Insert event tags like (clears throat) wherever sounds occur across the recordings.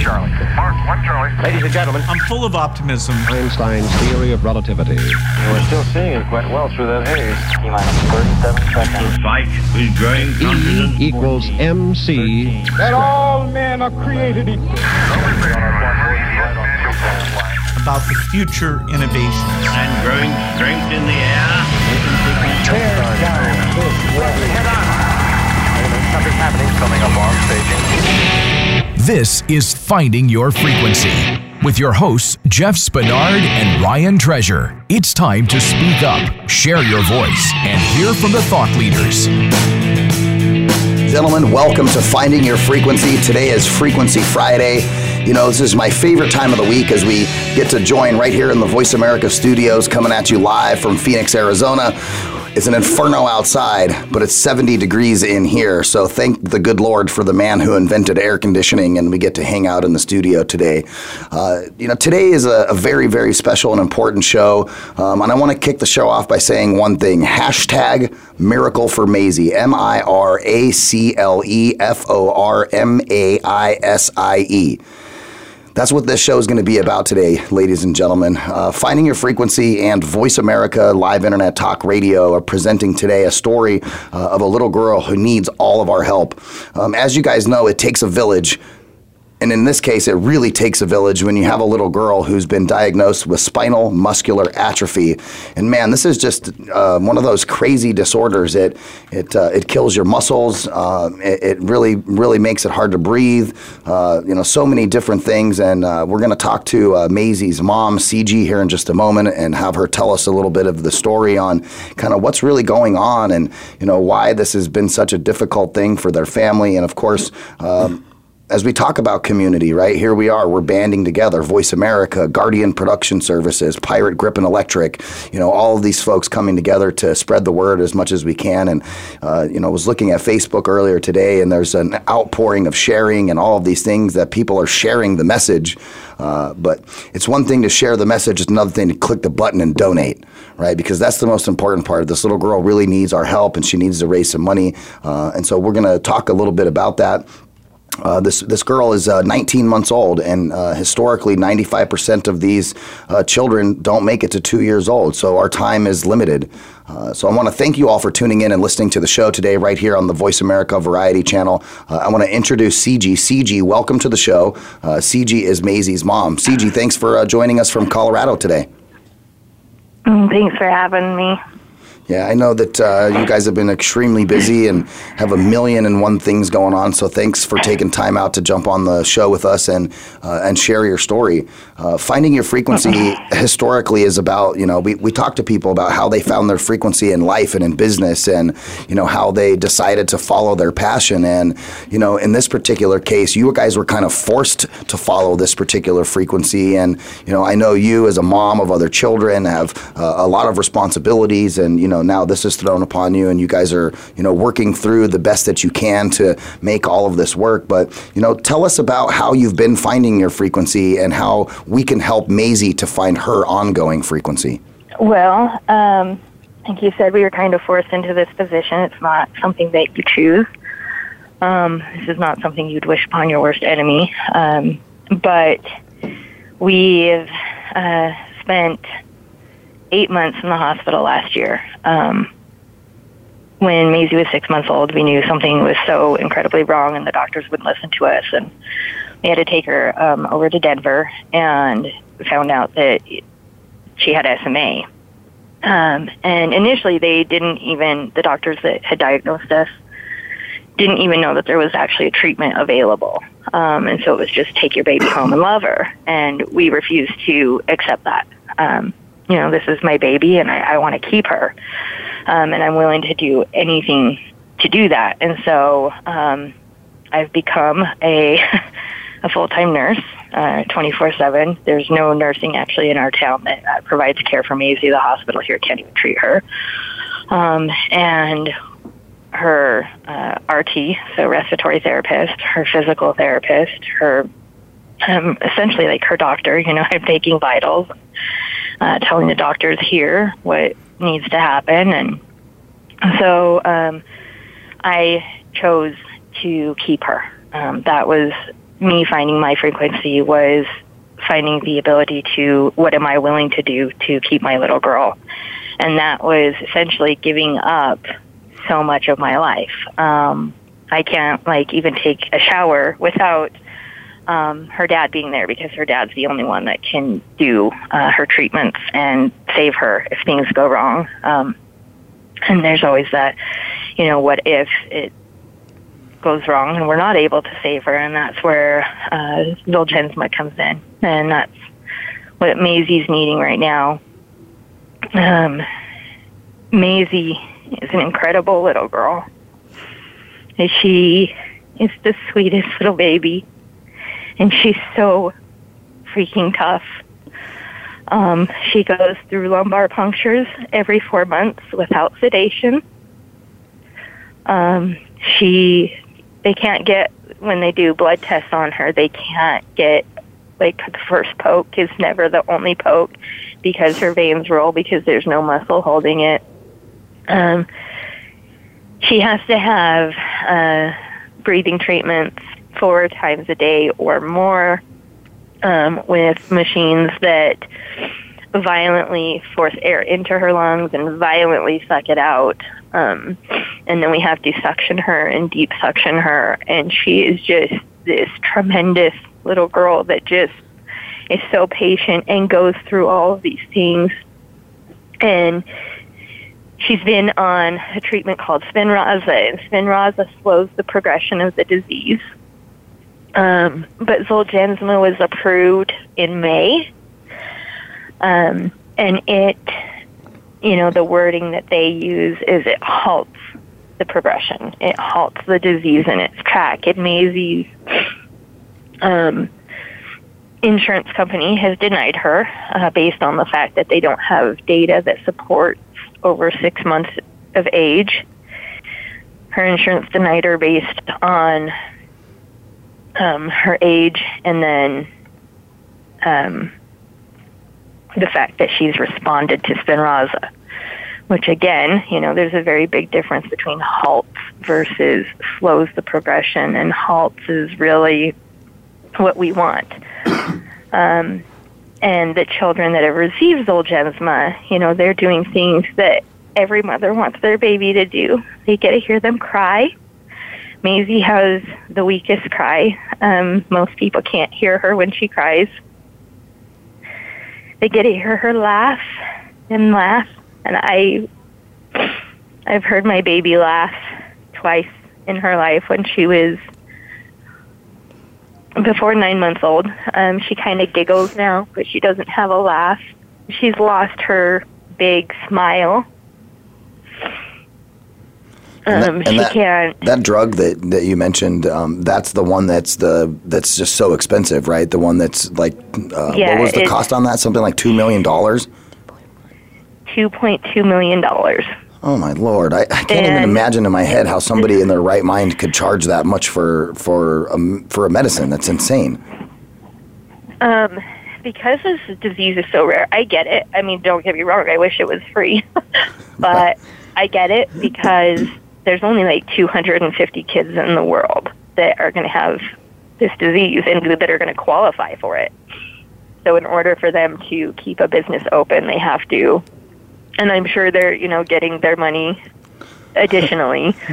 Charlie. Mark, one Charlie. Ladies and gentlemen, I'm full of optimism. Einstein's theory of relativity. We're still seeing it quite well through that haze. T minus 37 seconds. fight with growing confidence. E equals MC that all men are created equal. About the future innovations. and growing strength in the air. Tear down this wall. Something's happening. Coming up on staging. This is Finding Your Frequency with your hosts, Jeff Spinard and Ryan Treasure. It's time to speak up, share your voice, and hear from the thought leaders. Gentlemen, welcome to Finding Your Frequency. Today is Frequency Friday. You know, this is my favorite time of the week as we get to join right here in the Voice America studios, coming at you live from Phoenix, Arizona. It's an inferno outside, but it's 70 degrees in here. So thank the good Lord for the man who invented air conditioning, and we get to hang out in the studio today. Uh, you know, today is a, a very, very special and important show, um, and I want to kick the show off by saying one thing: hashtag Miracle for Maisie, M I R A C L E F O R M A I S I E. That's what this show is going to be about today, ladies and gentlemen. Uh, Finding Your Frequency and Voice America Live Internet Talk Radio are presenting today a story uh, of a little girl who needs all of our help. Um, as you guys know, it takes a village. And in this case, it really takes a village when you have a little girl who's been diagnosed with spinal muscular atrophy. And man, this is just uh, one of those crazy disorders. It it uh, it kills your muscles. Uh, it, it really really makes it hard to breathe. Uh, you know, so many different things. And uh, we're going to talk to uh, Maisie's mom, CG, here in just a moment, and have her tell us a little bit of the story on kind of what's really going on, and you know why this has been such a difficult thing for their family, and of course. Um, as we talk about community, right here we are, we're banding together. Voice America, Guardian Production Services, Pirate Grip and Electric, you know, all of these folks coming together to spread the word as much as we can. And uh, you know, I was looking at Facebook earlier today, and there's an outpouring of sharing and all of these things that people are sharing the message. Uh, but it's one thing to share the message; it's another thing to click the button and donate, right? Because that's the most important part. This little girl really needs our help, and she needs to raise some money. Uh, and so we're going to talk a little bit about that. Uh, this this girl is uh, 19 months old, and uh, historically, 95% of these uh, children don't make it to two years old. So our time is limited. Uh, so I want to thank you all for tuning in and listening to the show today, right here on the Voice America Variety Channel. Uh, I want to introduce CG. CG, welcome to the show. CG is Maisie's mom. CG, thanks for joining us from Colorado today. Mm, Thanks for having me. Yeah, I know that uh, you guys have been extremely busy and have a million and one things going on. So thanks for taking time out to jump on the show with us and uh, and share your story. Uh, finding your frequency (laughs) historically is about you know we, we talk to people about how they found their frequency in life and in business and you know how they decided to follow their passion and you know in this particular case you guys were kind of forced to follow this particular frequency and you know I know you as a mom of other children have uh, a lot of responsibilities and you know now this is thrown upon you and you guys are you know working through the best that you can to make all of this work but you know tell us about how you've been finding your frequency and how we can help Maisie to find her ongoing frequency Well, um, like you said, we were kind of forced into this position. It's not something that you choose. Um, this is not something you'd wish upon your worst enemy. Um, but we've uh, spent eight months in the hospital last year. Um, when Maisie was six months old, we knew something was so incredibly wrong, and the doctors wouldn't listen to us. And we had to take her um, over to Denver, and found out that she had SMA. Um, and initially, they didn't even the doctors that had diagnosed us didn't even know that there was actually a treatment available. Um, and so it was just take your baby home and love her. And we refused to accept that. Um, you know, this is my baby, and I, I want to keep her, um, and I'm willing to do anything to do that. And so um, I've become a (laughs) a full time nurse, twenty four seven. There's no nursing actually in our town that uh, provides care for Maisie. The hospital here can't even treat her, um, and her uh, RT, so respiratory therapist, her physical therapist, her um, essentially like her doctor. You know, (laughs) I'm taking vitals, uh, telling the doctors here what needs to happen, and so um, I chose to keep her. Um, that was me finding my frequency was finding the ability to what am I willing to do to keep my little girl, and that was essentially giving up so much of my life. Um, I can't like even take a shower without um, her dad being there because her dad's the only one that can do uh, her treatments and save her if things go wrong. Um, and there's always that, you know, what if it goes wrong and we're not able to save her, and that's where uh, Zolgensma comes in, and that's what Maisie's needing right now. Um, Maisie is an incredible little girl. She is the sweetest little baby and she's so freaking tough. Um, she goes through lumbar punctures every four months without sedation. Um, she, they can't get when they do blood tests on her. They can't get like the first poke is never the only poke because her veins roll because there's no muscle holding it. Um, she has to have uh, breathing treatments four times a day or more um, with machines that violently force air into her lungs and violently suck it out. Um, and then we have to suction her and deep suction her. And she is just this tremendous little girl that just is so patient and goes through all of these things. And she's been on a treatment called Spinraza, and Spinraza slows the progression of the disease. Um, but Zolgensma was approved in May. Um, and it, you know, the wording that they use is it halts the progression. It halts the disease in its track. It may Maisie's um, insurance company has denied her uh, based on the fact that they don't have data that supports over six months of age. Her insurance denied her based on um, her age and then um, the fact that she's responded to Spinraza, which again, you know, there's a very big difference between halts versus slows the progression, and halts is really what we want. (coughs) Um, and the children that have received Zolgensma, you know, they're doing things that every mother wants their baby to do. They get to hear them cry. Maisie has the weakest cry. Um, most people can't hear her when she cries. They get to hear her laugh and laugh, and I, I've heard my baby laugh twice in her life when she was before nine months old. Um, she kind of giggles now, but she doesn't have a laugh. She's lost her big smile. And that- Um, and she that- can't. That drug that, that you mentioned, um, that's the one that's the that's just so expensive, right? The one that's like, uh, Yeah, what was the cost on that? Something like two million dollars. Two point two million dollars. Oh my lord! I, I can't even imagine in my head how somebody in their right mind could charge that much for for a, for a medicine. That's insane. Um, because this disease is so rare, I get it. I mean, don't get me wrong. I wish it was free, (laughs) but (laughs) I get it because there's only like 250 kids in the world that are going to have this disease and that are going to qualify for it. So, in order for them to keep a business open, they have to, and I'm sure they're you know getting their money additionally. (laughs)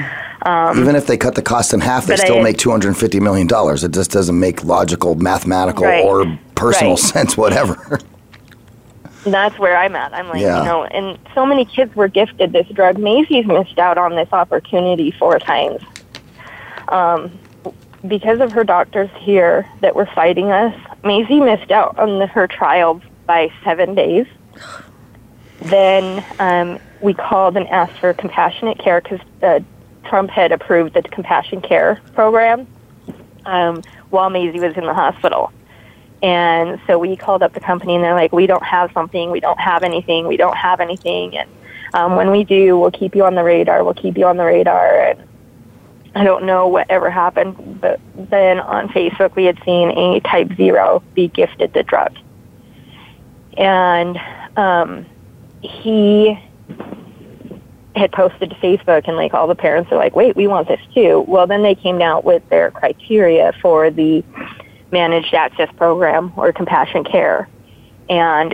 Um, Even if they cut the cost in half, they still I- make two hundred fifty million dollars. It just doesn't make logical, mathematical, Right. or personal Right. sense, whatever. (laughs) that's where I'm at. I'm like, Yeah. you know, and so many kids were gifted this drug. Maisie's missed out on this opportunity four times. Um, because of her doctors here that were fighting us, Maisie missed out on the, her trial by seven days. Then um, we called and asked for compassionate care because uh, Trump had approved the compassion care program um, while Maisie was in the hospital. And so we called up the company and they're like, we don't have something, we don't have anything, we don't have anything. And um, when we do, we'll keep you on the radar, we'll keep you on the radar. And I don't know what ever happened, but then on Facebook we had seen a type zero be gifted the drug. And um, he had posted to Facebook, and like all the parents are like, wait, we want this too. Well, then they came out with their criteria for the managed access program or compassion care, and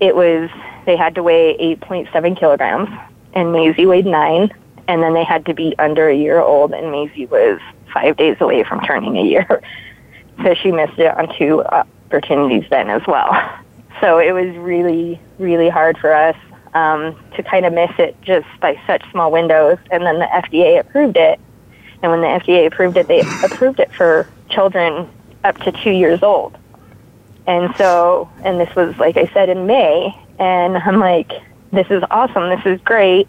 it was they had to weigh 8.7 kilograms, and Maisie weighed nine, and then they had to be under a year old, and Maisie was five days away from turning a year, (laughs) so she missed it on two opportunities then as well. (laughs) So it was really, really hard for us um, to kind of miss it just by such small windows. And then the FDA approved it. And when the FDA approved it, they approved it for children up to two years old. And so, and this was, like I said, in May. And (laughs) I'm like, this is awesome. This is great.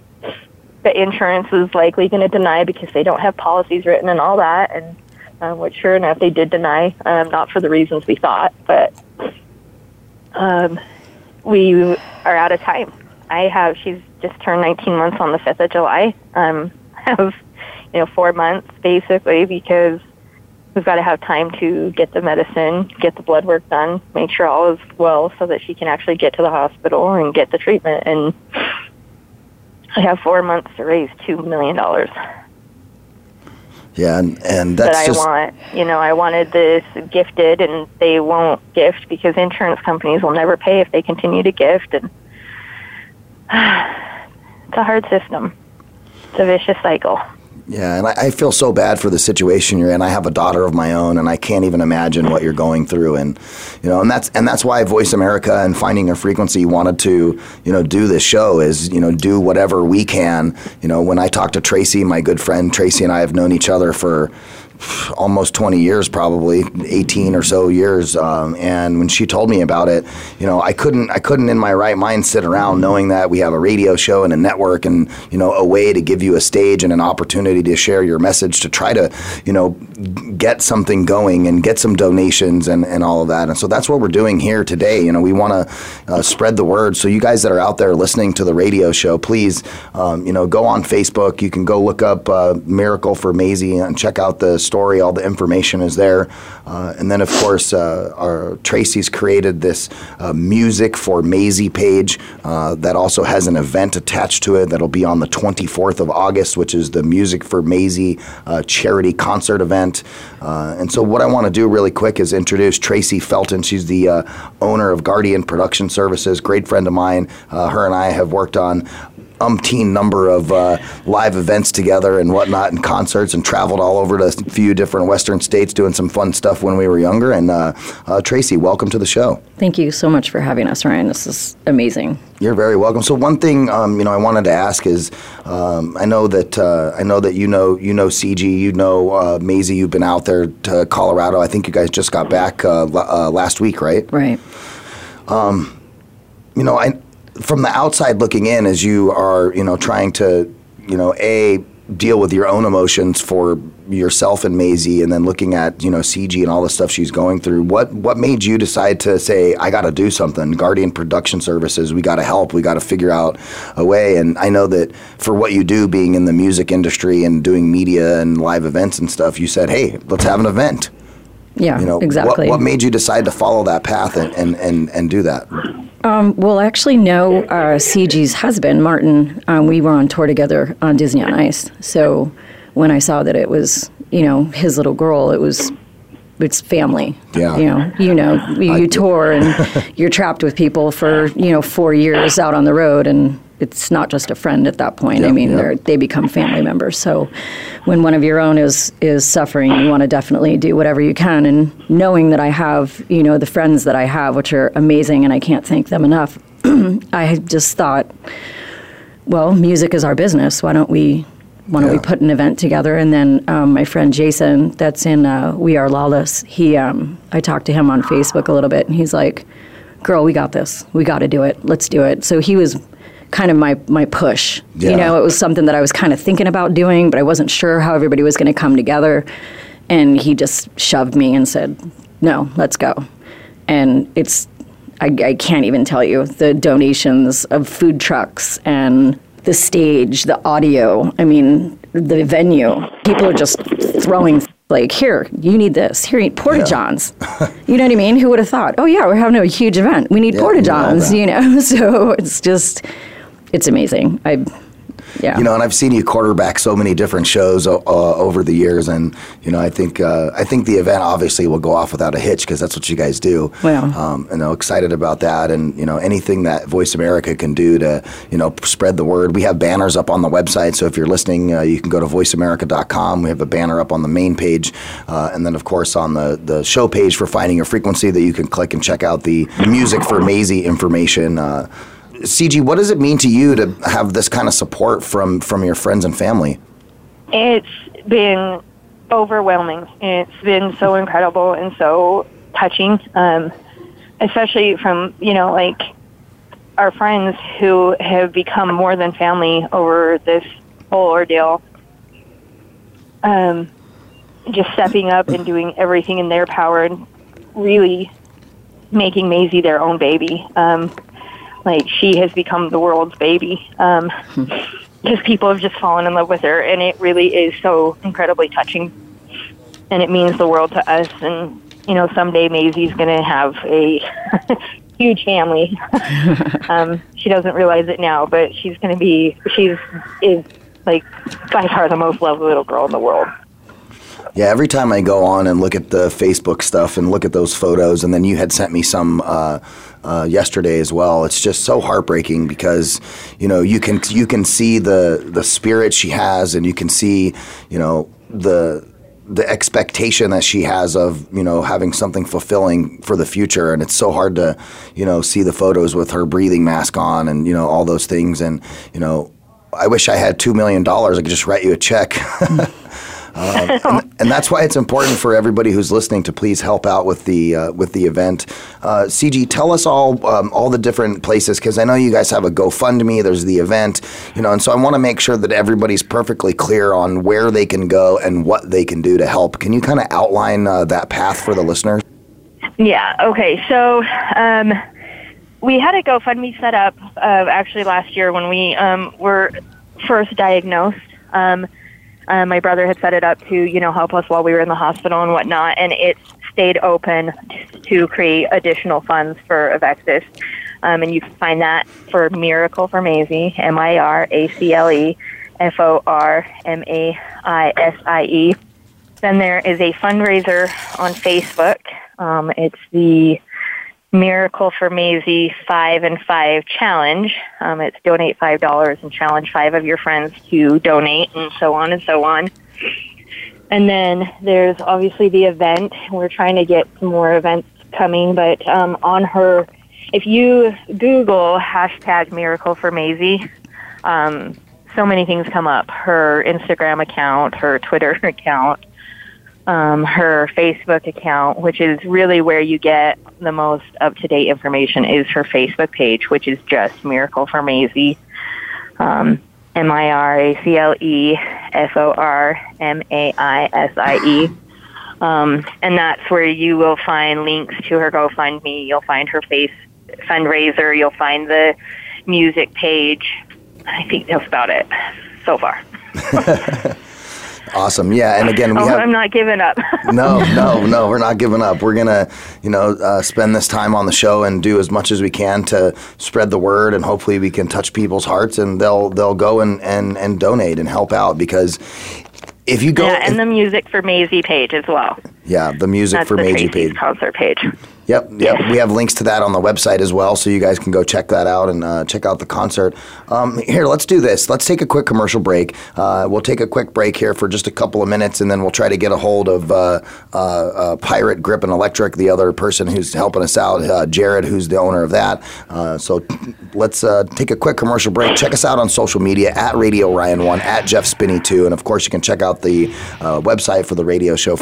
But insurance is likely going to deny because they don't have policies written and all that. And um, which sure enough, they did deny, um, not for the reasons we thought, but um, we are out of time. I have, she's just turned 19 months on the 5th of July. Um, (laughs) I have, you know, four months basically because we've got to have time to get the medicine, get the blood work done, make sure all is well so that she can actually get to the hospital and get the treatment. And I have four months to raise $2 million. Yeah, and, and that that's I just want. You know, I wanted this gifted, and they won't gift because insurance companies will never pay if they continue to gift, and (sighs) it's a hard system. It's a vicious cycle. Yeah, and I, I feel so bad for the situation you're in. I have a daughter of my own, and I can't even imagine what you're going through. And you know, and that's and that's why Voice America and Finding Your Frequency wanted to you know do this show is you know do whatever we can. You know, when I talk to Tracy, my good friend Tracy and I have known each other for almost 20 years probably 18 or so years um, and when she told me about it you know i couldn't i couldn't in my right mind sit around knowing that we have a radio show and a network and you know a way to give you a stage and an opportunity to share your message to try to you know get something going and get some donations and, and all of that. And so that's what we're doing here today. You know we want to uh, spread the word. So you guys that are out there listening to the radio show please um, you know go on facebook. You can go look up uh, miracle for Maisie and check out the story. All the information is there. Uh, and then, of course, uh, our Tracy's created this uh, music for Maisie page that also has an event attached to it that'll be on the 24th of August, which is the Music for Maisie charity concert event. And so, what I want to do really quick is introduce Tracy Felton. She's the owner of Guardian Production Services, great friend of mine. her and I have worked on umpteen number of uh, live events together and whatnot and concerts and traveled all over to a few different western states doing some fun stuff when we were younger and uh, uh, tracy welcome to the show Thank you so much for having us, Ryan. This is amazing. you're very welcome so one thing um, you know i wanted to ask is um, i know that uh, i know that you know you know cg you know uh, Maisie. you've been out there to colorado i think you guys just got back uh, l- uh, last week right Right. um, you know, I from the outside looking in, as you are, you know, trying to, you know, a deal with your own emotions for yourself and Maisie, and then looking at, you know, CG and all the stuff she's going through. What what made you decide to say, I got to do something? Guardian Production Services, we got to help. We got to figure out a way. And I know that for what you do, being in the music industry and doing media and live events and stuff, you said, hey, let's have an event. Yeah, You know, exactly. what, what made you decide to follow that path and, and, and, and do that? Um, well, actually, no. Uh, CG's husband, Martin, um, we were on tour together on Disney on Ice. So when I saw that it was, you know, his little girl, it was, it's family. Yeah. You know, you know, you, you tour and (laughs) you're trapped with people for, you know, four years out on the road, and it's not just a friend at that point. I mean, yep. they're, they become family members. So when one of your own is is suffering, you want to definitely do whatever you can. And knowing that I have, you know, the friends that I have, which are amazing, and I can't thank them enough. (clears throat) I just thought, well, music is our business. Why don't we? Why don't we put an event together? And then um, my friend Jason, that's in uh, We Are Lawless. He, um, I talked to him on Facebook a little bit, and he's like, "Girl, we got this. We got to do it. Let's do it." So he was kind of my my push. Yeah. You know, it was something that I was kind of thinking about doing, but I wasn't sure how everybody was going to come together. And he just shoved me and said, "No, let's go." And it's I, I can't even tell you the donations of food trucks and the stage, the audio. I mean, the venue. People are just throwing like, here, you need this. Here, you need porta johns. (laughs) you know what I mean? Who would have thought? Oh yeah, we're having a huge event. We need Yeah, porta we need all johns. You know, (laughs) so it's just, it's amazing. I Yeah. You know, and I've seen you quarterback so many different shows uh, over the years, and you know, I think uh, I think the event obviously will go off without a hitch because that's what you guys do. Well. um, and I'm excited about that, and you know, anything that Voice America can do to you know spread the word. We have banners up on the website, so if you're listening, uh, you can go to voiceamerica.com. We have a banner up on the main page, uh, and then of course on the the show page for finding your frequency that you can click and check out the music for Maisie information. CG, what does it mean to you to have this kind of support from from your friends and family? It's been overwhelming. It's been so incredible and so touching, um, especially from, you know, like our friends who have become more than family over this whole ordeal. Um, just stepping up and doing everything in their power and really making Maisie their own baby. Um, like she has become the world's baby. Um, (laughs) because people have just fallen in love with her, and it really is so incredibly touching, and it means the world to us. And you know, someday Maisie's going to have a (laughs) huge family. (laughs) um, she doesn't realize it now, but she's going to be. She's is like by far the most loved little girl in the world. Yeah, every time I go on and look at the Facebook stuff and look at those photos, and then you had sent me some uh, uh, yesterday as well. It's just so heartbreaking because you know you can you can see the the spirit she has, and you can see you know the the expectation that she has of you know having something fulfilling for the future. And it's so hard to you know see the photos with her breathing mask on and you know all those things. And you know I wish I had two million dollars. I could just write you a check. (laughs) Um, and, (laughs) and that's why it's important for everybody who's listening to please help out with the uh, with the event. Uh, CG, tell us all um, all the different places because I know you guys have a GoFundMe. There's the event, you know, and so I want to make sure that everybody's perfectly clear on where they can go and what they can do to help. Can you kind of outline uh, that path for the listeners? Yeah. Okay. So um, we had a GoFundMe set up uh, actually last year when we um, were first diagnosed. Uh, my brother had set it up to, you know, help us while we were in the hospital and whatnot, and it stayed open to create additional funds for Avexis. Um, and you can find that for Miracle for Maisie, M I R A C L E F O R M A I S I E. Then there is a fundraiser on Facebook. Um, it's the Miracle for Maisie Five and Five Challenge. Um, it's donate five dollars and challenge five of your friends to donate, and so on and so on. And then there's obviously the event. We're trying to get some more events coming, but um, on her, if you Google hashtag Miracle for Maisie, um, so many things come up. Her Instagram account, her Twitter (laughs) account, um, her Facebook account, which is really where you get the most up to date information, is her Facebook page, which is just Miracle for Maisie. Um, M I R A C L E F O R M A I S I E. Um, and that's where you will find links to her GoFundMe. You'll find her face fundraiser. You'll find the music page. I think that's about it so far. (laughs) (laughs) Awesome. Yeah, and again, we oh, have. I'm not giving up. (laughs) no, no, (laughs) no, we're not giving up. We're gonna, you know, uh, spend this time on the show and do as much as we can to spread the word, and hopefully we can touch people's hearts, and they'll they'll go and and and donate and help out because if you go, yeah, and if- the music for Maisie page as well. Yeah, the music That's for the Maisie Tracy's page. concert page. Yep, yep. We have links to that on the website as well, so you guys can go check that out and uh, check out the concert. Um, here, let's do this. Let's take a quick commercial break. Uh, we'll take a quick break here for just a couple of minutes, and then we'll try to get a hold of uh, uh, uh, Pirate Grip and Electric, the other person who's helping us out, uh, Jared, who's the owner of that. Uh, so let's uh, take a quick commercial break. Check us out on social media at Radio Ryan One, at Jeff Spinney Two, and of course you can check out the uh, website for the radio show,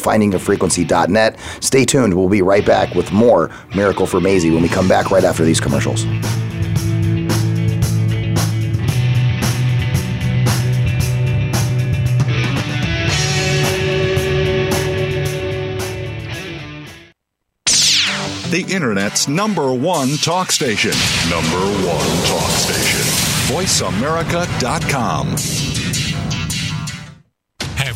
Stay tuned. We'll be right back with more Miracle for Maisie when we come back right after these commercials. The Internet's number one talk station. Number one talk station. VoiceAmerica.com.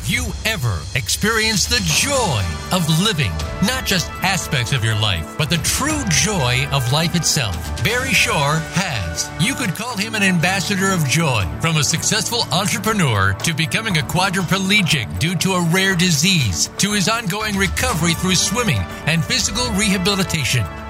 You ever experienced the joy of living? Not just aspects of your life, but the true joy of life itself. Barry Shore has. You could call him an ambassador of joy. From a successful entrepreneur to becoming a quadriplegic due to a rare disease to his ongoing recovery through swimming and physical rehabilitation.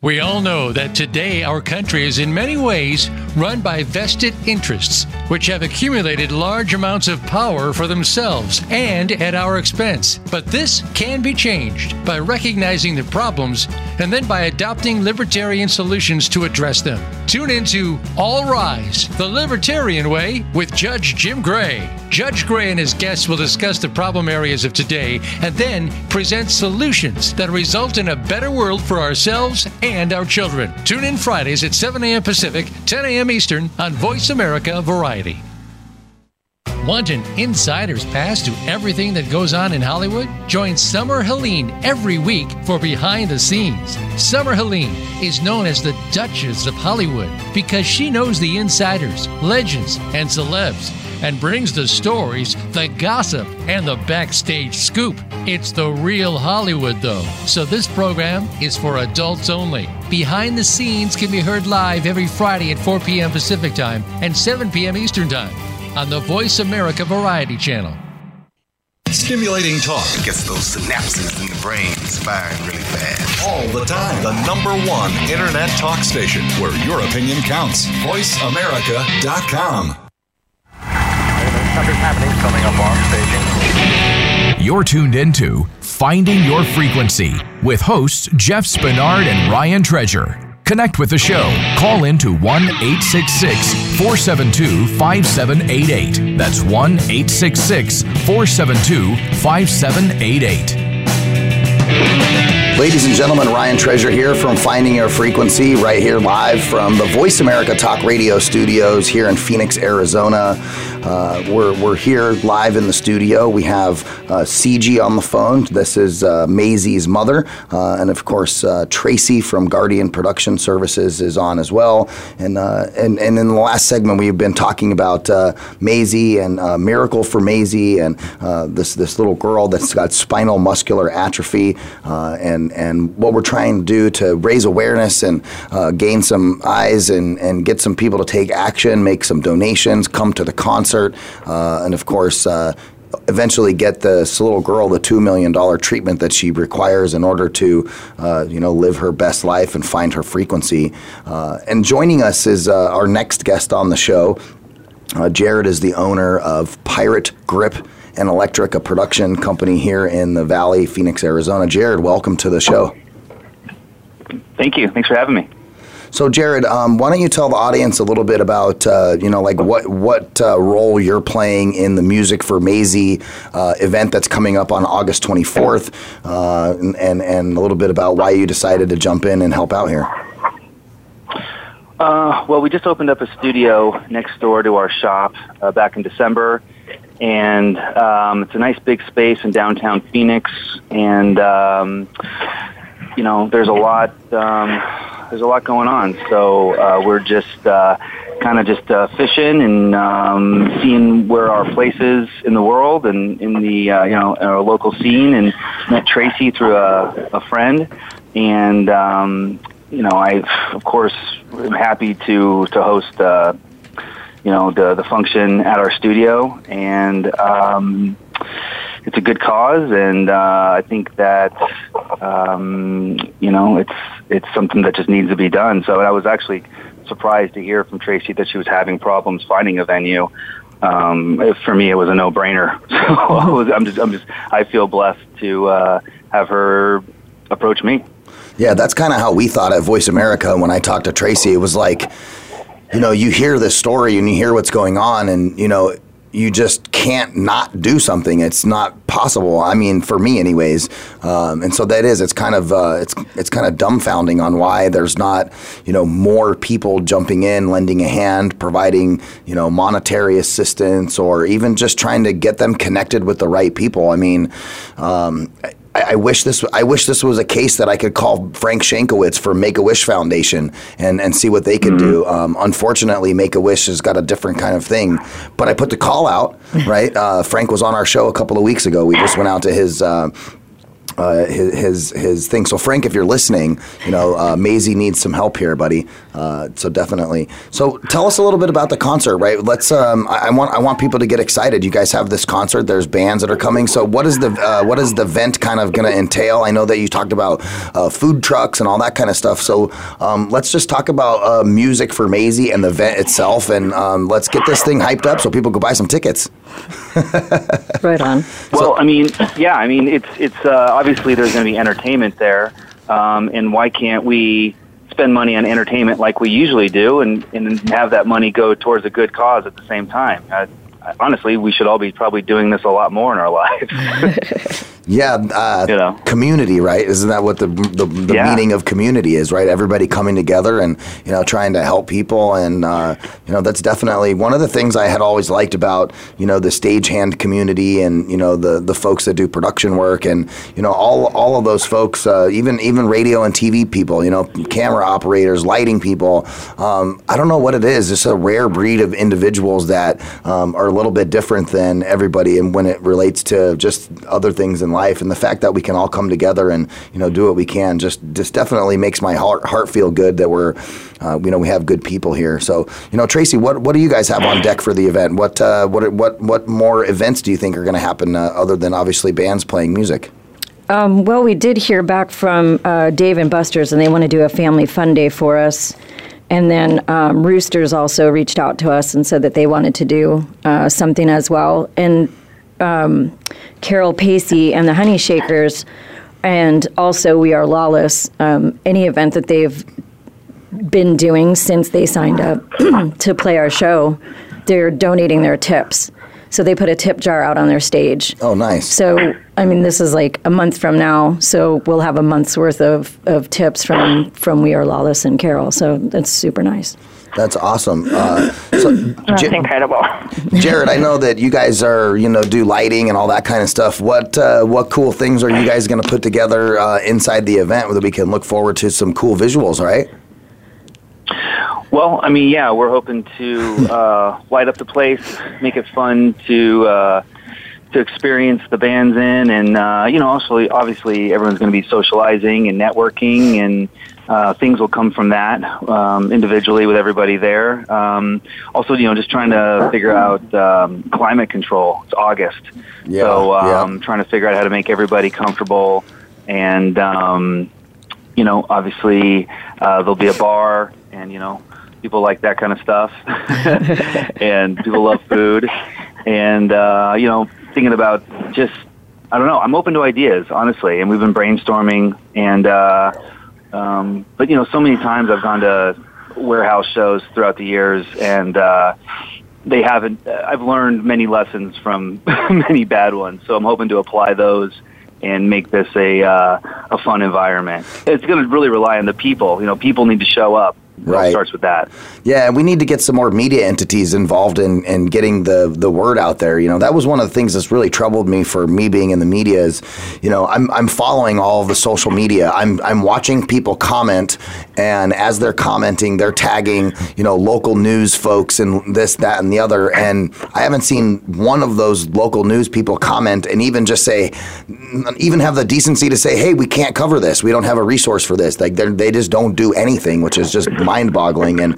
We all know that today our country is in many ways run by vested interests, which have accumulated large amounts of power for themselves and at our expense. But this can be changed by recognizing the problems and then by adopting libertarian solutions to address them. Tune into All Rise, the Libertarian Way with Judge Jim Gray. Judge Gray and his guests will discuss the problem areas of today and then present solutions that result in a better world for ourselves our children. Tune in Fridays at 7 a.m. Pacific, 10 a.m. Eastern on Voice America Variety. Want an insider's pass to everything that goes on in Hollywood? Join Summer Helene every week for Behind the Scenes. Summer Helene is known as the Duchess of Hollywood because she knows the insiders, legends, and celebs and brings the stories, the gossip, and the backstage scoop. It's the real Hollywood, though, so this program is for adults only. Behind the Scenes can be heard live every Friday at 4 p.m. Pacific Time and 7 p.m. Eastern Time on the Voice America Variety Channel. Stimulating talk gets those synapses in the brain firing really fast. all the time. The number one internet talk station where your opinion counts. VoiceAmerica.com. Something's happening. Coming up on staging. You're tuned into Finding Your Frequency with hosts Jeff Spinard and Ryan Treasure. Connect with the show. Call in to 1 866 472 5788. That's 1 866 472 5788. Ladies and gentlemen, Ryan Treasure here from Finding Your Frequency, right here live from the Voice America Talk Radio studios here in Phoenix, Arizona. Uh, we're, we're here live in the studio. We have uh, CG on the phone. This is uh, Maisie's mother. Uh, and of course, uh, Tracy from Guardian Production Services is on as well. And, uh, and, and in the last segment, we've been talking about Maisie and Miracle for Maisie and this, this little girl that's got spinal muscular atrophy and, and what we're trying to do to raise awareness and gain some eyes and, and get some people to take action, make some donations, come to the concert, uh, and of course, uh, eventually get this little girl the two million dollar treatment that she requires in order to, uh, you know, live her best life and find her frequency. Uh, and joining us is uh, our next guest on the show. Uh, Jared is the owner of Pirate Grip and Electric, a production company here in the Valley, Phoenix, Arizona. Jared, welcome to the show. Thank you. Thanks for having me. So, Jared, um, why don't you tell the audience a little bit about, uh, you know, like what what uh, role you're playing in the Music for Maisie uh, event that's coming up on August 24th, uh, and, and and a little bit about why you decided to jump in and help out here. Uh, well, we just opened up a studio next door to our shop uh, back in December, and um, it's a nice big space in downtown Phoenix. And um, you know, there's a lot um, there's a lot going on. So uh, we're just uh, kind of just uh, fishing and um, seeing where our place is in the world and in the uh, you know our local scene. And met Tracy through a, a friend, and um, you know, I of course am happy to to host uh, you know the the function at our studio, and um, it's a good cause, and uh, I think that um, you know it's it's something that just needs to be done. So I was actually surprised to hear from Tracy that she was having problems finding a venue. Um, for me, it was a no-brainer. (laughs) So I was, I'm just I'm just I feel blessed to uh, have her approach me. Yeah, that's kind of how we thought at Voice America when I talked to Tracy. It was like, you know, you hear this story and you hear what's going on, and you know, you just can't not do something. It's not possible. I mean, for me, anyways. Um, and so that is. It's kind of uh, it's it's kind of dumbfounding on why there's not you know more people jumping in, lending a hand, providing you know monetary assistance, or even just trying to get them connected with the right people. I mean. Um, I, I wish this. I wish this was a case that I could call Frank Shankwitz for Make a Wish Foundation and and see what they could do. Um, unfortunately, Make a Wish has got a different kind of thing. But I put the call out. (laughs) Right, uh, Frank was on our show a couple of weeks ago. We just went out to his. Uh, uh, his, his his thing. So Frank, if you're listening, you know uh, Maisie needs some help here, buddy. Uh, so definitely. So tell us a little bit about the concert, right? Let's. Um, I, I want I want people to get excited. You guys have this concert. There's bands that are coming. So what is the uh, what is the event kind of going to entail? I know that you talked about uh, food trucks and all that kind of stuff. So um, let's just talk about uh, music for Maisie and the event itself, and um, let's get this thing hyped up so people can buy some tickets. (laughs) right on. Well, I mean, yeah, I mean, it's it's uh, obviously there's going to be entertainment there, um, and why can't we spend money on entertainment like we usually do, and and have that money go towards a good cause at the same time? Uh, honestly, we should all be probably doing this a lot more in our lives. (laughs) (laughs) Yeah, uh, community, right? Isn't that what the the, the Yeah. meaning of community is, right? Everybody coming together and you know trying to help people, and uh, you know that's definitely one of the things I had always liked about you know the stagehand community and you know the the folks that do production work and you know all all of those folks, uh, even even radio and TV people, you know, camera operators, lighting people. Um, I don't know what it is. It's a rare breed of individuals that um, are a little bit different than everybody, and when it relates to just other things in life, and the fact that we can all come together and you know do what we can just just definitely makes my heart heart feel good that we're uh, you know we have good people here. So you know, Tracy, what what do you guys have on deck for the event? What uh, what what what more events do you think are going to happen uh, other than obviously bands playing music? Um, well, we did hear back from uh, Dave and Buster's, and they want to do a family fun day for us. And then um, Roosters also reached out to us and said that they wanted to do uh, something as well. And um, Carol Pacey and the Honey Shakers, and also We Are Lawless, um, any event that they've been doing since they signed up (clears throat) to play our show, they're donating their tips. So they put a tip jar out on their stage. Oh, nice. So, I mean, this is like a month from now, so we'll have a month's worth of, of tips from, from We Are Lawless and Carol. So that's super nice. That's awesome. Uh, so, That's Ja- incredible. Jared, I know that you guys are, you know, do lighting and all that kind of stuff. What uh, what cool things are you guys going to put together uh, inside the event that we can look forward to some cool visuals, right? Well, I mean, yeah, we're hoping to uh, (laughs) light up the place, make it fun to uh, to experience the bands in, and uh, you know, also obviously everyone's going to be socializing and networking, and uh, things will come from that um, individually with everybody there. Um, also, you know, just trying to figure out um, climate control. It's August, Yeah, so yeah. um, trying to figure out how to make everybody comfortable, and um, you know, obviously uh, there'll be a bar, and you know, people like that kind of stuff, (laughs) and people love food, and uh, you know, thinking about just I don't know. I'm open to ideas, honestly, and we've been brainstorming, and uh, um, but you know, so many times I've gone to warehouse shows throughout the years, and uh, they haven't. I've learned many lessons from (laughs) many bad ones, so I'm hoping to apply those and make this a uh, a fun environment. It's going to really rely on the people. You know, people need to show up. Right. starts with that. Yeah, And we need to get some more media entities involved in, in getting the, the word out there. You know, that was one of the things that's really troubled me for me being in the media is, you know, I'm, I'm following all of the social media. I'm, I'm watching people comment, and as they're commenting, they're tagging, you know, local news folks and this, that, and the other. And I haven't seen one of those local news people comment and even just say, even have the decency to say, hey, we can't cover this. We don't have a resource for this. Like, they just don't do anything, which is just mind boggling. And,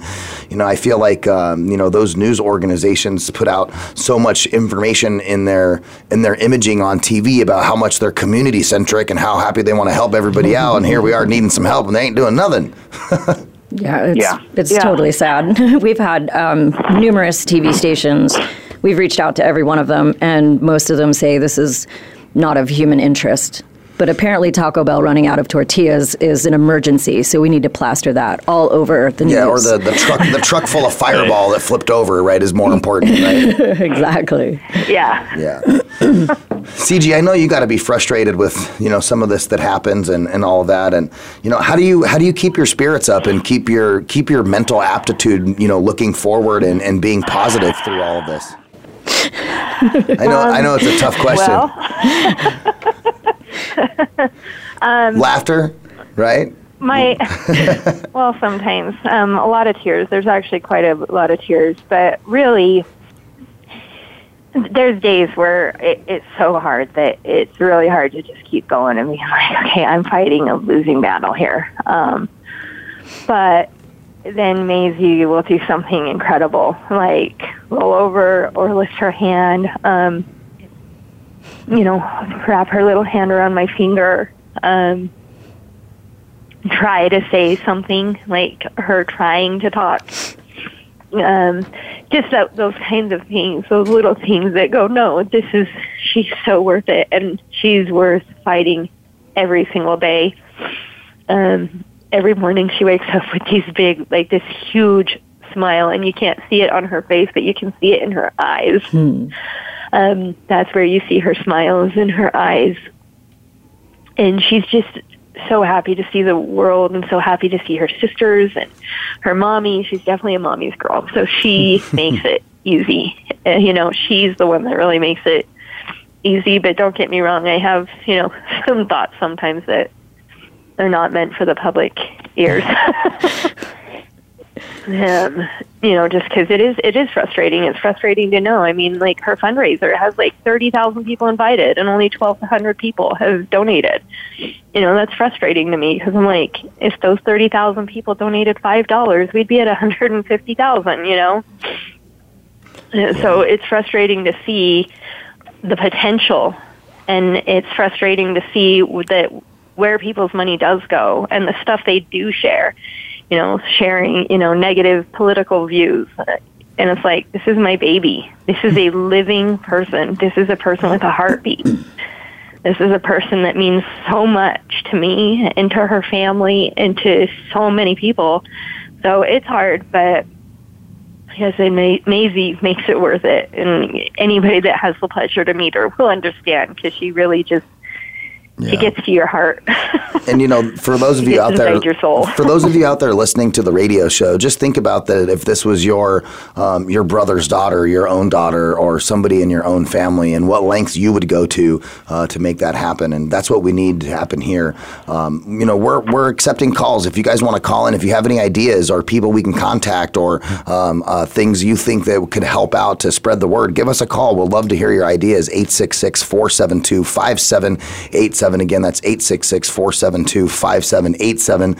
you know, I feel like, um, you know, those news organizations put out so much information in their, in their imaging on TV about how much they're community centric and how happy they want to help everybody out. And here we are needing some help and they ain't doing nothing. (laughs) Yeah, it's, Yeah. it's Yeah. totally sad. (laughs) We've had um, numerous TV stations. We've reached out to every one of them, and most of them say this is not of human interest. But apparently, Taco Bell running out of tortillas is an emergency, so we need to plaster that all over the news. Yeah, or the, the truck the truck full of (laughs) fireball that flipped over, right, is more important, right? (laughs) exactly. Yeah. Yeah. (laughs) CG, I know you got to be frustrated with you know some of this that happens and, and all of that, and you know how do you how do you keep your spirits up and keep your keep your mental aptitude you know looking forward and, and being positive through all of this? I know I know it's a tough question. Well, (laughs) um, Laughter, right? my well, (laughs) sometimes um, a lot of tears. There's actually quite a lot of tears, but really, there's days where it, it's so hard that it's really hard to just keep going and be like, okay, I'm fighting a losing battle here. Um, but then Maisie will do something incredible, like roll over or lift her hand, um, you know, wrap her little hand around my finger, um, try to say something, like her trying to talk. Um, just that, those kinds of things, those little things that go, no, this is, she's so worth it, and she's worth fighting every single day. Um, every morning she wakes up with these big, like this huge smile, and you can't see it on her face, but you can see it in her eyes. Um, that's where you see her smiles and her eyes. And she's just so happy to see the world and so happy to see her sisters and her mommy. She's definitely a mommy's girl. So she (laughs) makes it easy. Uh, you know, she's the one that really makes it easy. But don't get me wrong, I have, you know, (laughs) some thoughts sometimes that are not meant for the public ears. (laughs) um, you know, just because it is it is frustrating. It's frustrating to know. I mean, like her fundraiser has like thirty thousand people invited, and only twelve hundred people have donated. You know, that's frustrating to me because I'm like, if those thirty thousand people donated five dollars, we'd be at a hundred and fifty thousand. You know, And so it's frustrating to see the potential, and it's frustrating to see that where people's money does go and the stuff they do share you know, sharing, you know, negative political views. And it's like, this is my baby. This is a living person. This is a person with a heartbeat. This is a person that means so much to me and to her family and to so many people. So it's hard, but like I say, Ma- Maisie makes it worth it. And anybody that has the pleasure to meet her will understand because she really just it gets to your heart. (laughs) And you know, for those of you out there, for those of you out (laughs) there listening to the radio show, just think about that. If this was your um, your brother's daughter, your own daughter, or somebody in your own family, and what lengths you would go to uh, to make that happen, and that's what we need to happen here. Um, you know, we're we're accepting calls. If you guys want to call in, if you have any ideas or people we can contact or um, uh, things you think that could help out to spread the word, give us a call. We'll love to hear your ideas. 866 472 5787. Again, that's 866 472 5787.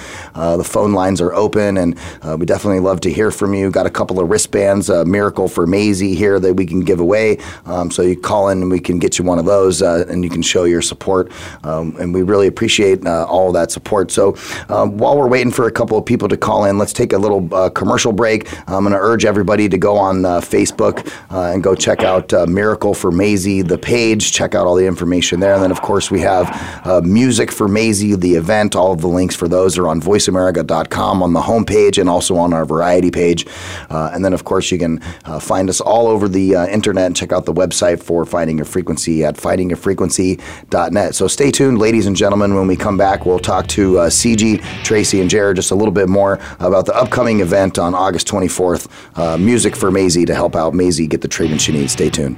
The phone lines are open, and uh, we definitely love to hear from you. Got a couple of wristbands, a miracle for Maisie here that we can give away. Um, so you call in and we can get you one of those, uh, and you can show your support. Um, and we really appreciate uh, all that support. So um, while we're waiting for a couple of people to call in, let's take a little uh, commercial break. I'm going to urge everybody to go on uh, Facebook uh, and go check out uh, Miracle for Maisie, the page. Check out all the information there. And then, of course, we have uh, Music for Maisie, the event. All of the links for those are on voiceamerica.com on the homepage and also on our variety page. Uh, and then, of course, you can uh, find us all over the uh, internet and check out the website for Finding Your Frequency at findingyourfrequency.net. So stay tuned, ladies and gentlemen. When we come back, we'll talk to uh, CG, Tracy, and Jared just a little bit more about the upcoming event on August 24th, uh, Music for Maisie, to help out Maisie get the treatment she needs. Stay tuned.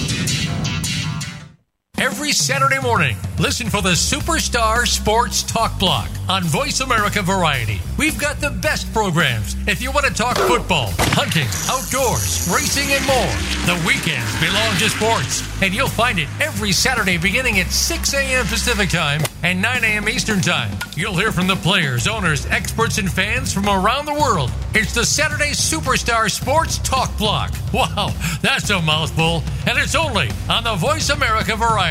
Every Saturday morning. Listen for the Superstar Sports Talk Block on Voice America Variety. We've got the best programs if you want to talk football, hunting, outdoors, racing, and more. The weekends belong to sports, and you'll find it every Saturday beginning at 6 a.m. Pacific Time and 9 a.m. Eastern Time. You'll hear from the players, owners, experts, and fans from around the world. It's the Saturday Superstar Sports Talk Block. Wow, that's a mouthful, and it's only on the Voice America Variety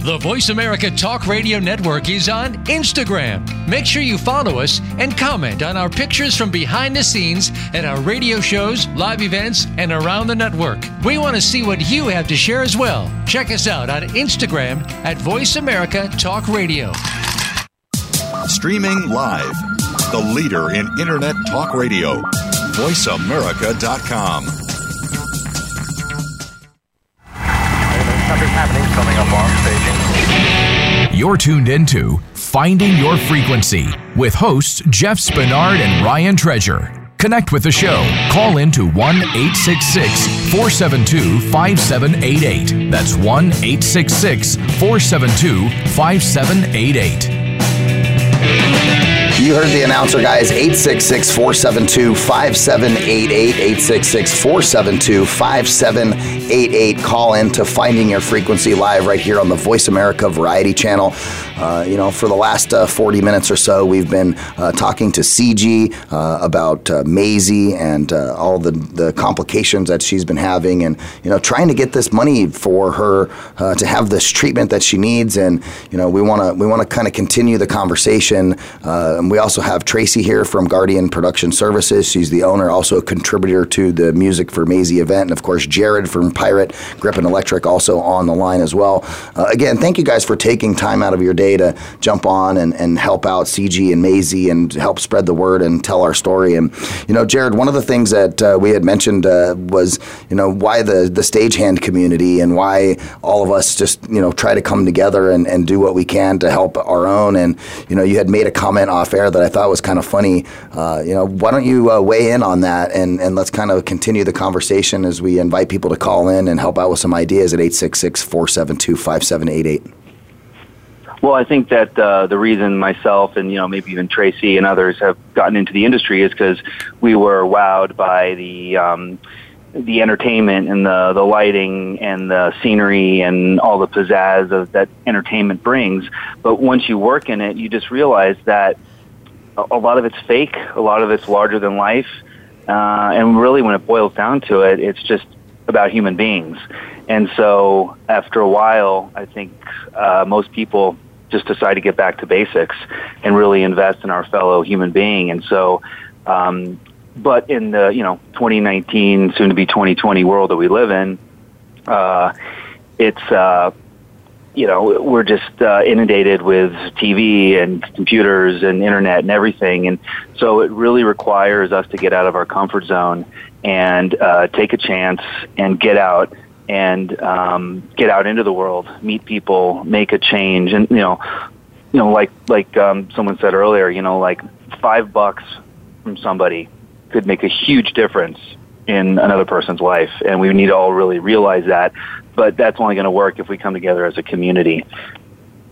The Voice America Talk Radio Network is on Instagram. Make sure you follow us and comment on our pictures from behind the scenes at our radio shows, live events, and around the network. We want to see what you have to share as well. Check us out on Instagram at Voice America Talk Radio. Streaming live. The leader in Internet talk radio. VoiceAmerica.com. Something's happening coming up on staging. You're tuned into Finding Your Frequency with hosts Jeff Spinard and Ryan Treasure. Connect with the show. Call in to 1 866 472 5788. That's 1 866 472 5788. You heard the announcer, guys. 866 472 5788. 866 472 5788. Call in to Finding Your Frequency live right here on the Voice America Variety Channel. Uh, you know, for the last uh, 40 minutes or so, we've been uh, talking to CG uh, about uh, Maisie and uh, all the, the complications that she's been having and, you know, trying to get this money for her to have this treatment that she needs. And, you know, we want to we want to kind of continue the conversation. And we also have Tracy here from Guardian Production Services. She's the owner, also a contributor to the music for Maisie event. And, of course, Jared from Pirate Grip and Electric also on the line as well. Again, thank you guys for taking time out of your day to jump on and, and help out CG and Maisie and help spread the word and tell our story. And, you know, Jared, one of the things that uh, we had mentioned uh, was, you know, why the, the stagehand community and why all of us just, you know, try to come together and, and do what we can to help our own. And, you know, you had made a comment off air that I thought was kind of funny. Uh, you know, why don't you uh, weigh in on that and, and let's kind of continue the conversation as we invite people to call in and help out with some ideas at 866 472 5788. Well, I think that uh, the reason myself and you know maybe even Tracy and others have gotten into the industry is because we were wowed by the um, the entertainment and the the lighting and the scenery and all the pizzazz of that entertainment brings. But once you work in it, you just realize that a, lot of it's fake, a lot of it's larger than life, uh, and really when it boils down to it, it's just about human beings. And so after a while, I think uh, most people just decide to get back to basics and really invest in our fellow human being. And so, um, but in the you know 2019, soon to be 2020 world that we live in, uh, it's uh, you know we're just uh, inundated with TV and computers and internet and everything, and so it really requires us to get out of our comfort zone and uh, take a chance and get out and um, get out into the world, meet people, make a change, and you know, you know, like like um, someone said earlier, you know, like five bucks from somebody could make a huge difference in another person's life, and we need to all really realize that. But that's only going to work if we come together as a community.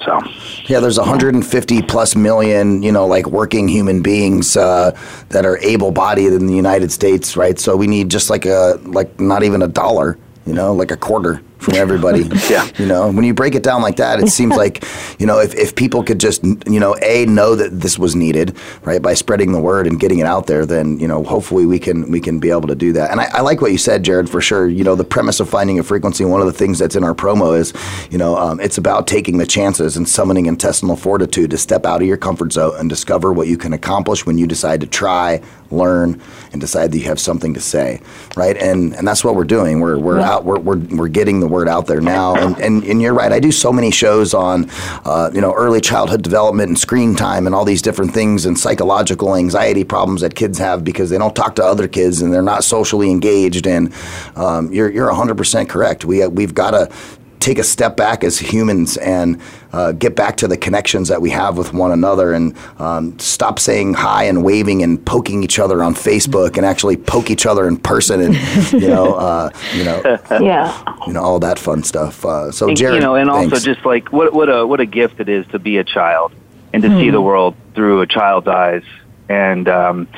So yeah, there's 150 plus million, you know, like working human beings uh, that are able-bodied in the United States, right? So we need just like a like not even a dollar you know, like a quarter from everybody. (laughs) yeah. You know, when you break it down like that, it seems (laughs) like, you know, if, if people could just, you know, A, know that this was needed, right, by spreading the word and getting it out there, then, you know, hopefully we can we can be able to do that. And I, I like what you said, Jared, for sure. You know, the premise of finding a frequency, one of the things that's in our promo is, you know, um, it's about taking the chances and summoning intestinal fortitude to step out of your comfort zone and discover what you can accomplish when you decide to try, learn, and decide that you have something to say, right? And and that's what we're doing. We're we're Yeah. out. We're, we're we're getting the word out there now. And, and, and you're right. I do so many shows on, uh, you know, early childhood development and screen time and all these different things and psychological anxiety problems that kids have because they don't talk to other kids and they're not socially engaged. And um, you're, you're 100% correct. We, we've got to take a step back as humans and uh, get back to the connections that we have with one another and um, stop saying hi and waving and poking each other on Facebook and actually poke each other in person and (laughs) you know uh, you know (laughs) yeah you know all that fun stuff. Uh, so And, Jared, you know, and also just like what what a what a gift it is to be a child and to see Hmm. the world through a child's eyes. And um,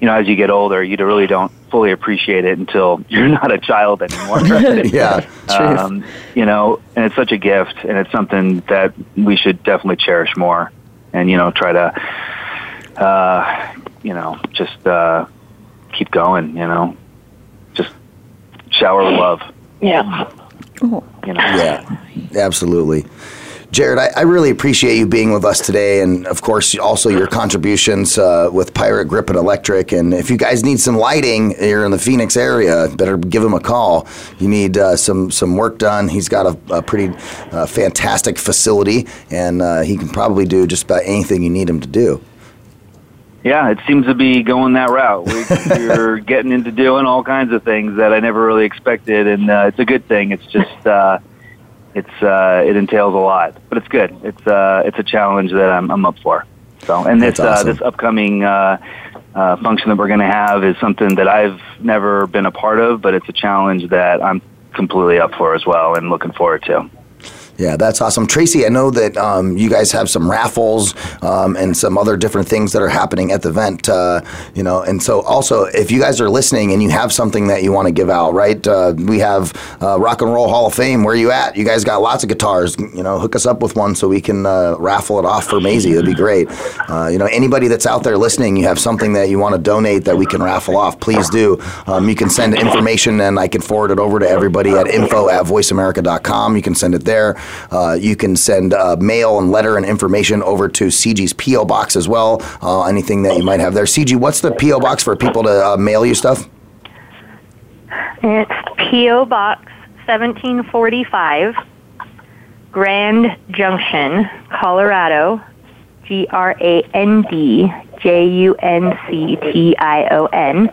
you know, as you get older, you really don't fully appreciate it until (laughs) you're not a child anymore. (laughs) right? Yeah, truth. um, you know, and it's such a gift, and it's something that we should definitely cherish more, and you know, try to, uh, you know, just uh, keep going. You know, just shower with love. Yeah. You know. Yeah, absolutely. Jared, I, I really appreciate you being with us today, and of course, also your contributions uh, with Pirate Grip and Electric. And if you guys need some lighting here in the Phoenix area, better give him a call. You need uh, some some work done. He's got a, a pretty uh, fantastic facility, and uh, he can probably do just about anything you need him to do. Yeah, it seems to be going that route. We, we're (laughs) getting into doing all kinds of things that I never really expected, and uh, it's a good thing. It's just uh, it's uh, it entails a lot, but it's good. It's uh, it's a challenge that I'm, I'm up for. So, and this awesome. uh, this upcoming uh, uh, function that we're going to have is something that I've never been a part of, but it's a challenge that I'm completely up for as well, and looking forward to. Yeah, that's awesome. Tracy, I know that um, you guys have some raffles um, and some other different things that are happening at the event, uh, you know, and so also if you guys are listening and you have something that you want to give out, right? Uh, we have uh, Rock and Roll Hall of Fame. Where you at? You guys got lots of guitars. You know, hook us up with one so we can uh, raffle it off for Maisie. That'd be great. Uh, you know, anybody that's out there listening, you have something that you want to donate that we can raffle off, please do. Um, you can send information and I can forward it over to everybody at info at voiceamerica.com. You can send it there. Uh, you can send uh, mail and letter and information over to CG's P.O. Box as well. Uh, anything that you might have there. CG, what's the P.O. Box for people to uh, mail you stuff? It's P.O. Box 1745, Grand Junction, Colorado, G R A N D J U N C T I O N,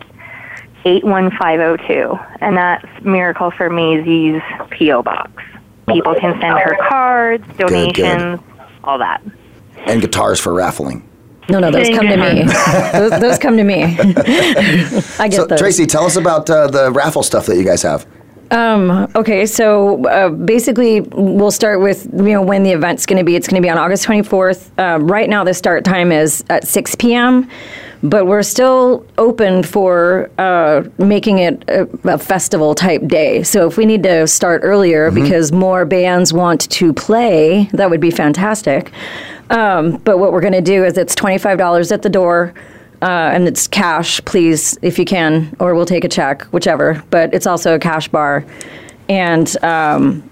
81502. And that's Miracle for Maisie's P.O. Box. People can send her cards, good. donations, all that. And guitars for raffling. No, no, those come to me. (laughs) those, those come to me. (laughs) I get So, those. Tracy, tell us about uh, the raffle stuff that you guys have. Um, okay, so uh, basically, we'll start with you know when the event's going to be. It's going to be on August 24th. Um, right now, the start time is at 6 p.m., but we're still open for uh, making it a, a festival type day. So if we need to start earlier because more bands want to play, that would be fantastic. Um, but what we're going to do is it's $25 at the door. Uh, and it's cash, please, if you can, or we'll take a check, whichever. But it's also a cash bar. And um,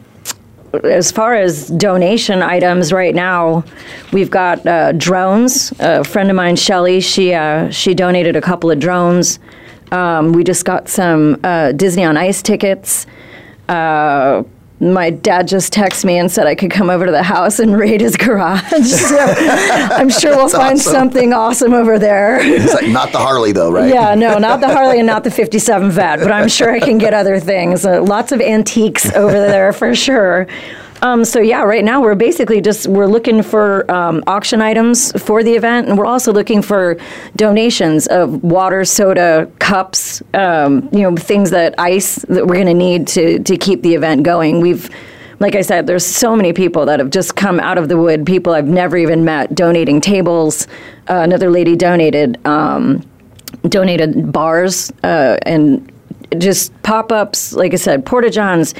as far as donation items right now, we've got uh, drones. A friend of mine, Shelly, she, uh, she donated a couple of drones. Um, we just got some uh, Disney on Ice tickets. My dad just texted me and said I could come over to the house and raid his garage. (laughs) so I'm sure we'll find awesome. something awesome over there. It's like not the Harley, though, right? Yeah, no, not the Harley and not the 57 Vette, but I'm sure I can get other things. Uh, lots of antiques over there for sure. Um, so yeah, right now we're basically just we're looking for um, auction items for the event, and we're also looking for donations of water, soda, cups, um, you know, things that ice that we're going to need to to keep the event going. We've like I said, there's so many people that have just come out of the wood. People I've never even met donating tables. Uh, another lady donated um, donated bars uh, and just pop ups. Like I said, Porta Johns.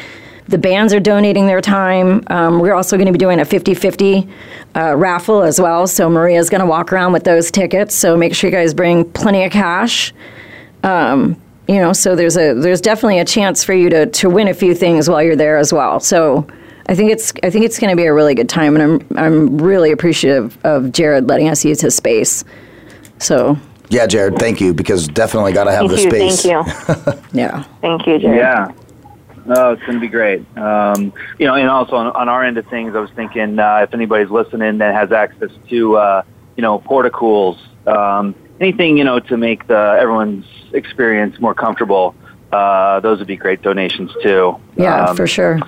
The bands are donating their time. Um, we're also going to be doing a 50 50 uh, raffle as well. So Maria's going to walk around with those tickets. So make sure you guys bring plenty of cash. Um, you know, so there's a there's definitely a chance for you to, to win a few things while you're there as well. So I think it's I think it's going to be a really good time, and I'm I'm really appreciative of Jared letting us use his space. So Yeah, Jared, thank you because definitely got to have Thank the you, space. thank you. (laughs) yeah, Thank you, Jared. Yeah. No, it's going to be great. Um, you know, and also on, on our end of things, I was thinking uh, if anybody's listening that has access to, uh, you know, portacools, um, anything you know to make the everyone's experience more comfortable. Uh, those would be great donations too. Yeah, Um, for sure.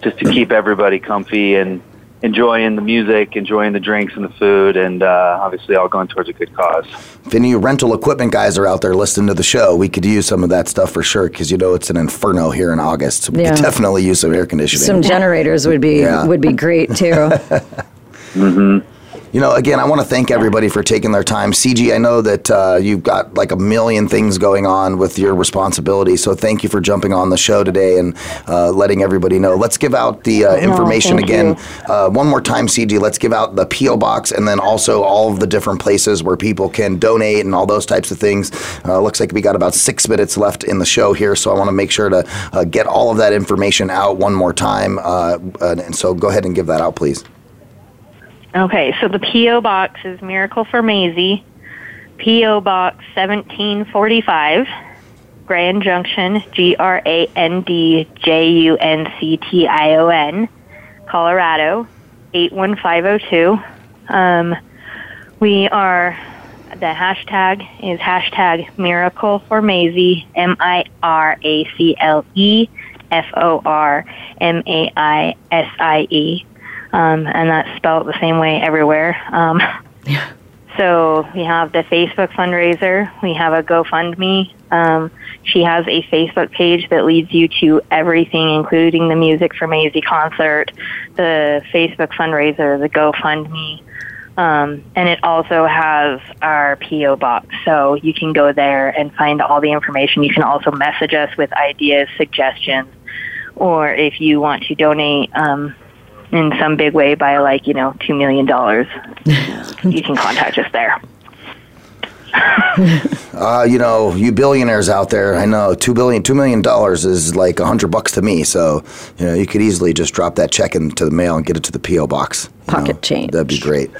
Just to keep everybody comfy and enjoying the music, enjoying the drinks and the food, and uh, obviously all going towards a good cause. If any rental equipment guys are out there listening to the show, we could use some of that stuff for sure because you know it's an inferno here in August. So we Yeah. could definitely use some air conditioning. Some generators would be Yeah. would be great too. (laughs) Mm-hmm. You know, again, I want to thank everybody for taking their time. CG, I know that uh, you've got like a million things going on with your responsibility, so thank you for jumping on the show today and uh, letting everybody know. Let's give out the uh, information thank again uh, one more time, CG. Let's give out the PO box and then also all of the different places where people can donate and all those types of things. Uh, looks like we got about six minutes left in the show here, so I want to make sure to uh, get all of that information out one more time. Uh, and so go ahead and give that out, please. Okay, so the P.O. Box is Miracle for Maisie, P.O. Box 1745, Grand Junction, G R A N D J U N C T I O N, Colorado, 81502. Um, we are, the hashtag is hashtag Miracle for Maisie, M I R A C L E F O R M A I S I E um, and that's spelled the same way everywhere. Um, So we have the Facebook fundraiser. We have a GoFundMe. Um, she has a Facebook page that leads you to everything, including the music for Maisie concert, the Facebook fundraiser, the GoFundMe, um, and it also has our PO box. So you can go there and find all the information. You can also message us with ideas, suggestions, or if you want to donate um, in some big way by like you know two million dollars, (laughs) you can contact us there. (laughs) Uh, you know, you billionaires out there, I know two billion, two million dollars is like a hundred bucks to me. So, you know, you could easily just drop that check into the mail and get it to the PO box. Pocket change. That'd be great.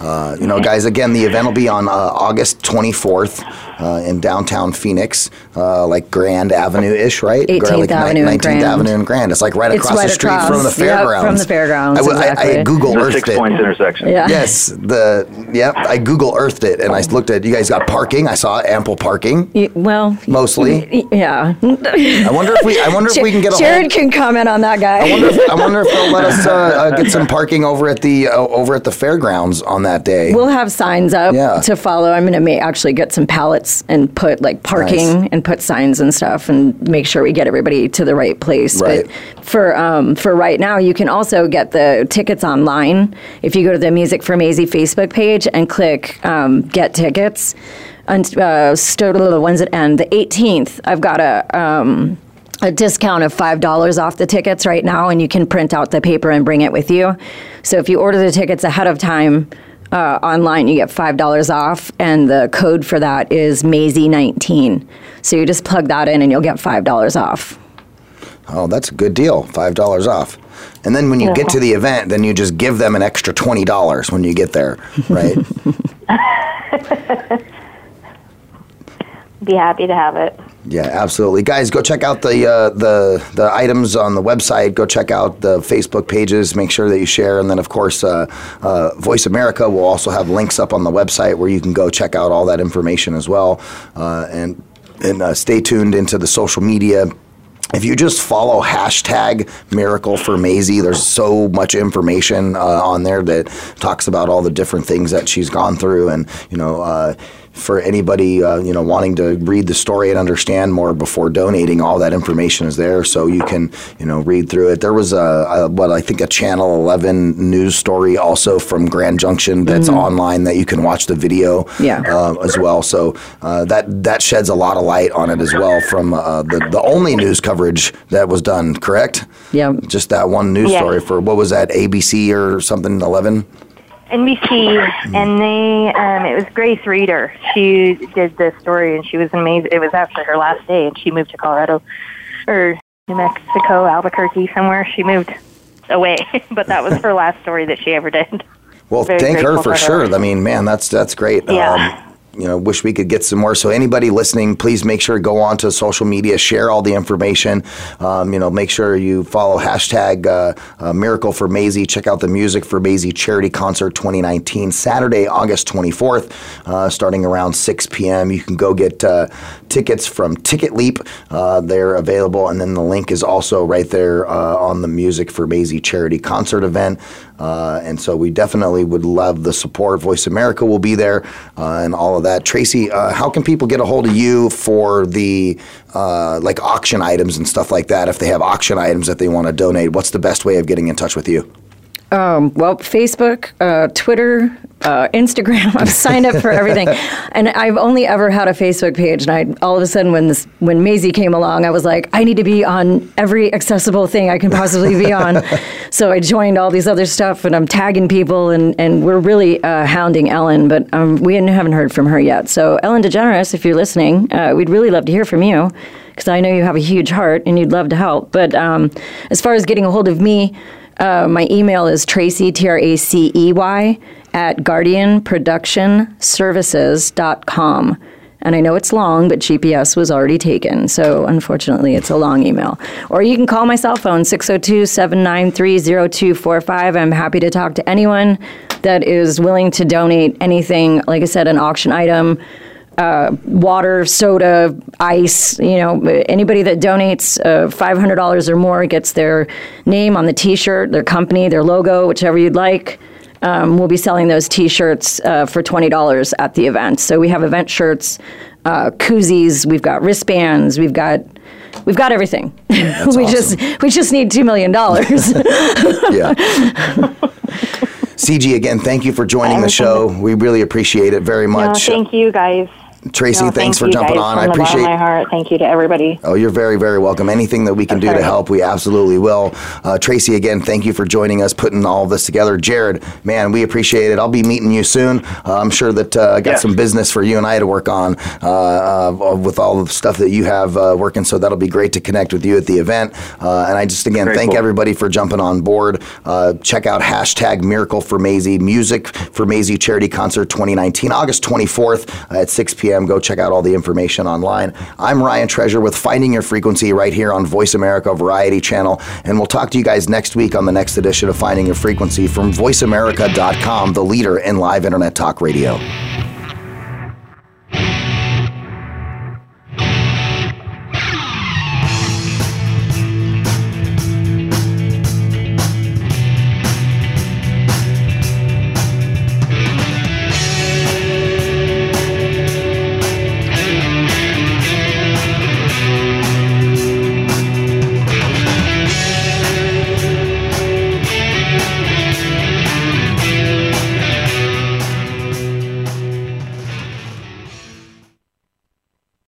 Uh, you know, guys, again, the event will be on uh, August 24th uh, in downtown Phoenix, uh, like Grand Avenue ish, right? 18th like Avenue and 19th Grand. Avenue and Grand. It's like right It's across right the street across. from the Yep, fairgrounds. from the fairgrounds, I, w- I- I exactly. Google The Earthed Six it. Points intersection. Yeah. Yes, the yep. I Google Earthed it and I looked at you guys got parking. I saw ample parking. Y- Well, Mostly. y- yeah. I wonder if we. I wonder if (laughs) we can get a. Jared hold, can comment on that guy. I wonder. If, I wonder if they'll let us uh, uh, get some (laughs) parking over at the uh, over at the fairgrounds on that day. We'll have signs up Yeah. to follow. I'm going to actually get some pallets and put like parking and put signs and stuff and make sure we get everybody to the right place. Right. But for um, for right now, you can also get the tickets online if you go to the Music for Maisie Facebook page and click um, Get Tickets. And uh, st- ones it end? The 18th. I've got a. Um, a discount of $5 off the tickets right now, and you can print out the paper and bring it with you. So if you order the tickets ahead of time uh, online, you get $5 off, and the code for that is Maisie19. So you just plug that in, and you'll get $5 off. oh, that's a good deal. Five dollars off. And then when you get to the event, then you just give them an extra twenty dollars when you get there, right? (laughs) Be happy to have it. Yeah, absolutely, guys. Go check out the uh, the the items on the website. Go check out the Facebook pages. Make sure that you share, and then of course, uh, uh, Voice America will also have links up on the website where you can go check out all that information as well. Uh, and and uh, stay tuned into the social media. If you just follow hashtag Miracle for Maisie, there's so much information uh, on there that talks about all the different things that she's gone through, and you know. Uh, for anybody uh, you know wanting to read the story and understand more before donating, all that information is there, so you can you know read through it. There was a, a what I think a Channel 11 news story also from Grand Junction that's online that you can watch the video Yeah. uh, as well. So uh, that that sheds a lot of light on it as well from uh, the the only news coverage that was done. Correct? Yeah. Just that one news Yeah. story for what was that ABC or something 11? NBC, and they, um, it was Grace Reeder. She did this story, and she was amazing. It was actually her last day, and she moved to Colorado or New Mexico, Albuquerque, somewhere. She moved away, (laughs) but that was her last story that she ever did. Well, Very thank her for for her. sure. I mean, man, that's that's great. Yeah. Um, you know, wish we could get some more. So anybody listening, please make sure to go on to social media, share all the information. Um, you know, make sure you follow hashtag uh, uh, Miracle for Maisie. Check out the music for Maisie Charity Concert 2019, Saturday, August 24th, uh, starting around 6 p.m. You can go get uh, tickets from TicketLeap. Uh, they're available, and then the link is also right there uh, on the Music for Maisie Charity Concert event. Uh, and so we definitely would love the support. Voice America will be there uh, and all of that. Tracy, uh, how can people get a hold of you for the uh, like auction items and stuff like that? If they have auction items that they want to donate, what's the best way of getting in touch with you? Um, well, Facebook, uh, Twitter, uh, Instagram. (laughs) I've signed up for everything, and I've only ever had a Facebook page. And I all of a sudden, when this when Maisie came along, I was like, I need to be on every accessible thing I can possibly be on. (laughs) so I joined all these other stuff, and I'm tagging people, and and we're really uh, hounding Ellen, but um, we haven't heard from her yet. So Ellen DeGeneres, if you're listening, uh, we'd really love to hear from you because I know you have a huge heart and you'd love to help. But um, as far as getting a hold of me. Uh, my email is Tracy, T R A C E Y, at guardianproductionservices.com. And I know it's long, but GPS was already taken. So unfortunately, it's a long email. Or you can call my cell phone, 602 793 0245. I'm happy to talk to anyone that is willing to donate anything, like I said, an auction item. Uh, water, soda, ice. You know, anybody that donates uh, five hundred dollars or more gets their name on the T-shirt, their company, their logo, whichever you'd like. Um, we'll be selling those T-shirts uh, for twenty dollars at the event. So we have event shirts, uh, koozies, we've got wristbands, we've got. We've got everything. (laughs) we awesome. just we just need two million dollars. yeah. (laughs) CG, again, thank you for joining the show. We really appreciate it very No, much. thank you guys. Tracy, No, thanks thank for jumping on. I appreciate of my heart. Thank you to everybody. Oh, you're very, very welcome. Anything that we can do to help, we absolutely will. Uh, Tracy, again, thank you for joining us, putting all of this together. Jared, man, we appreciate it. I'll be meeting you soon. Uh, I'm sure that uh, I got Yes. some business for you and I to work on uh, uh, with all the stuff that you have uh, working. So that'll be great to connect with you at the event. Uh, and I just, again, Very thank cool. everybody for jumping on board. Uh, check out hashtag Miracle for Maisie, Music for Maisie Charity Concert 2019, August 24th at 6 p.m. Go check out all the information online. I'm Ryan Treasure with Finding Your Frequency right here on Voice America Variety Channel. And we'll talk to you guys next week on the next edition of Finding Your Frequency from VoiceAmerica.com, the leader in live internet talk radio.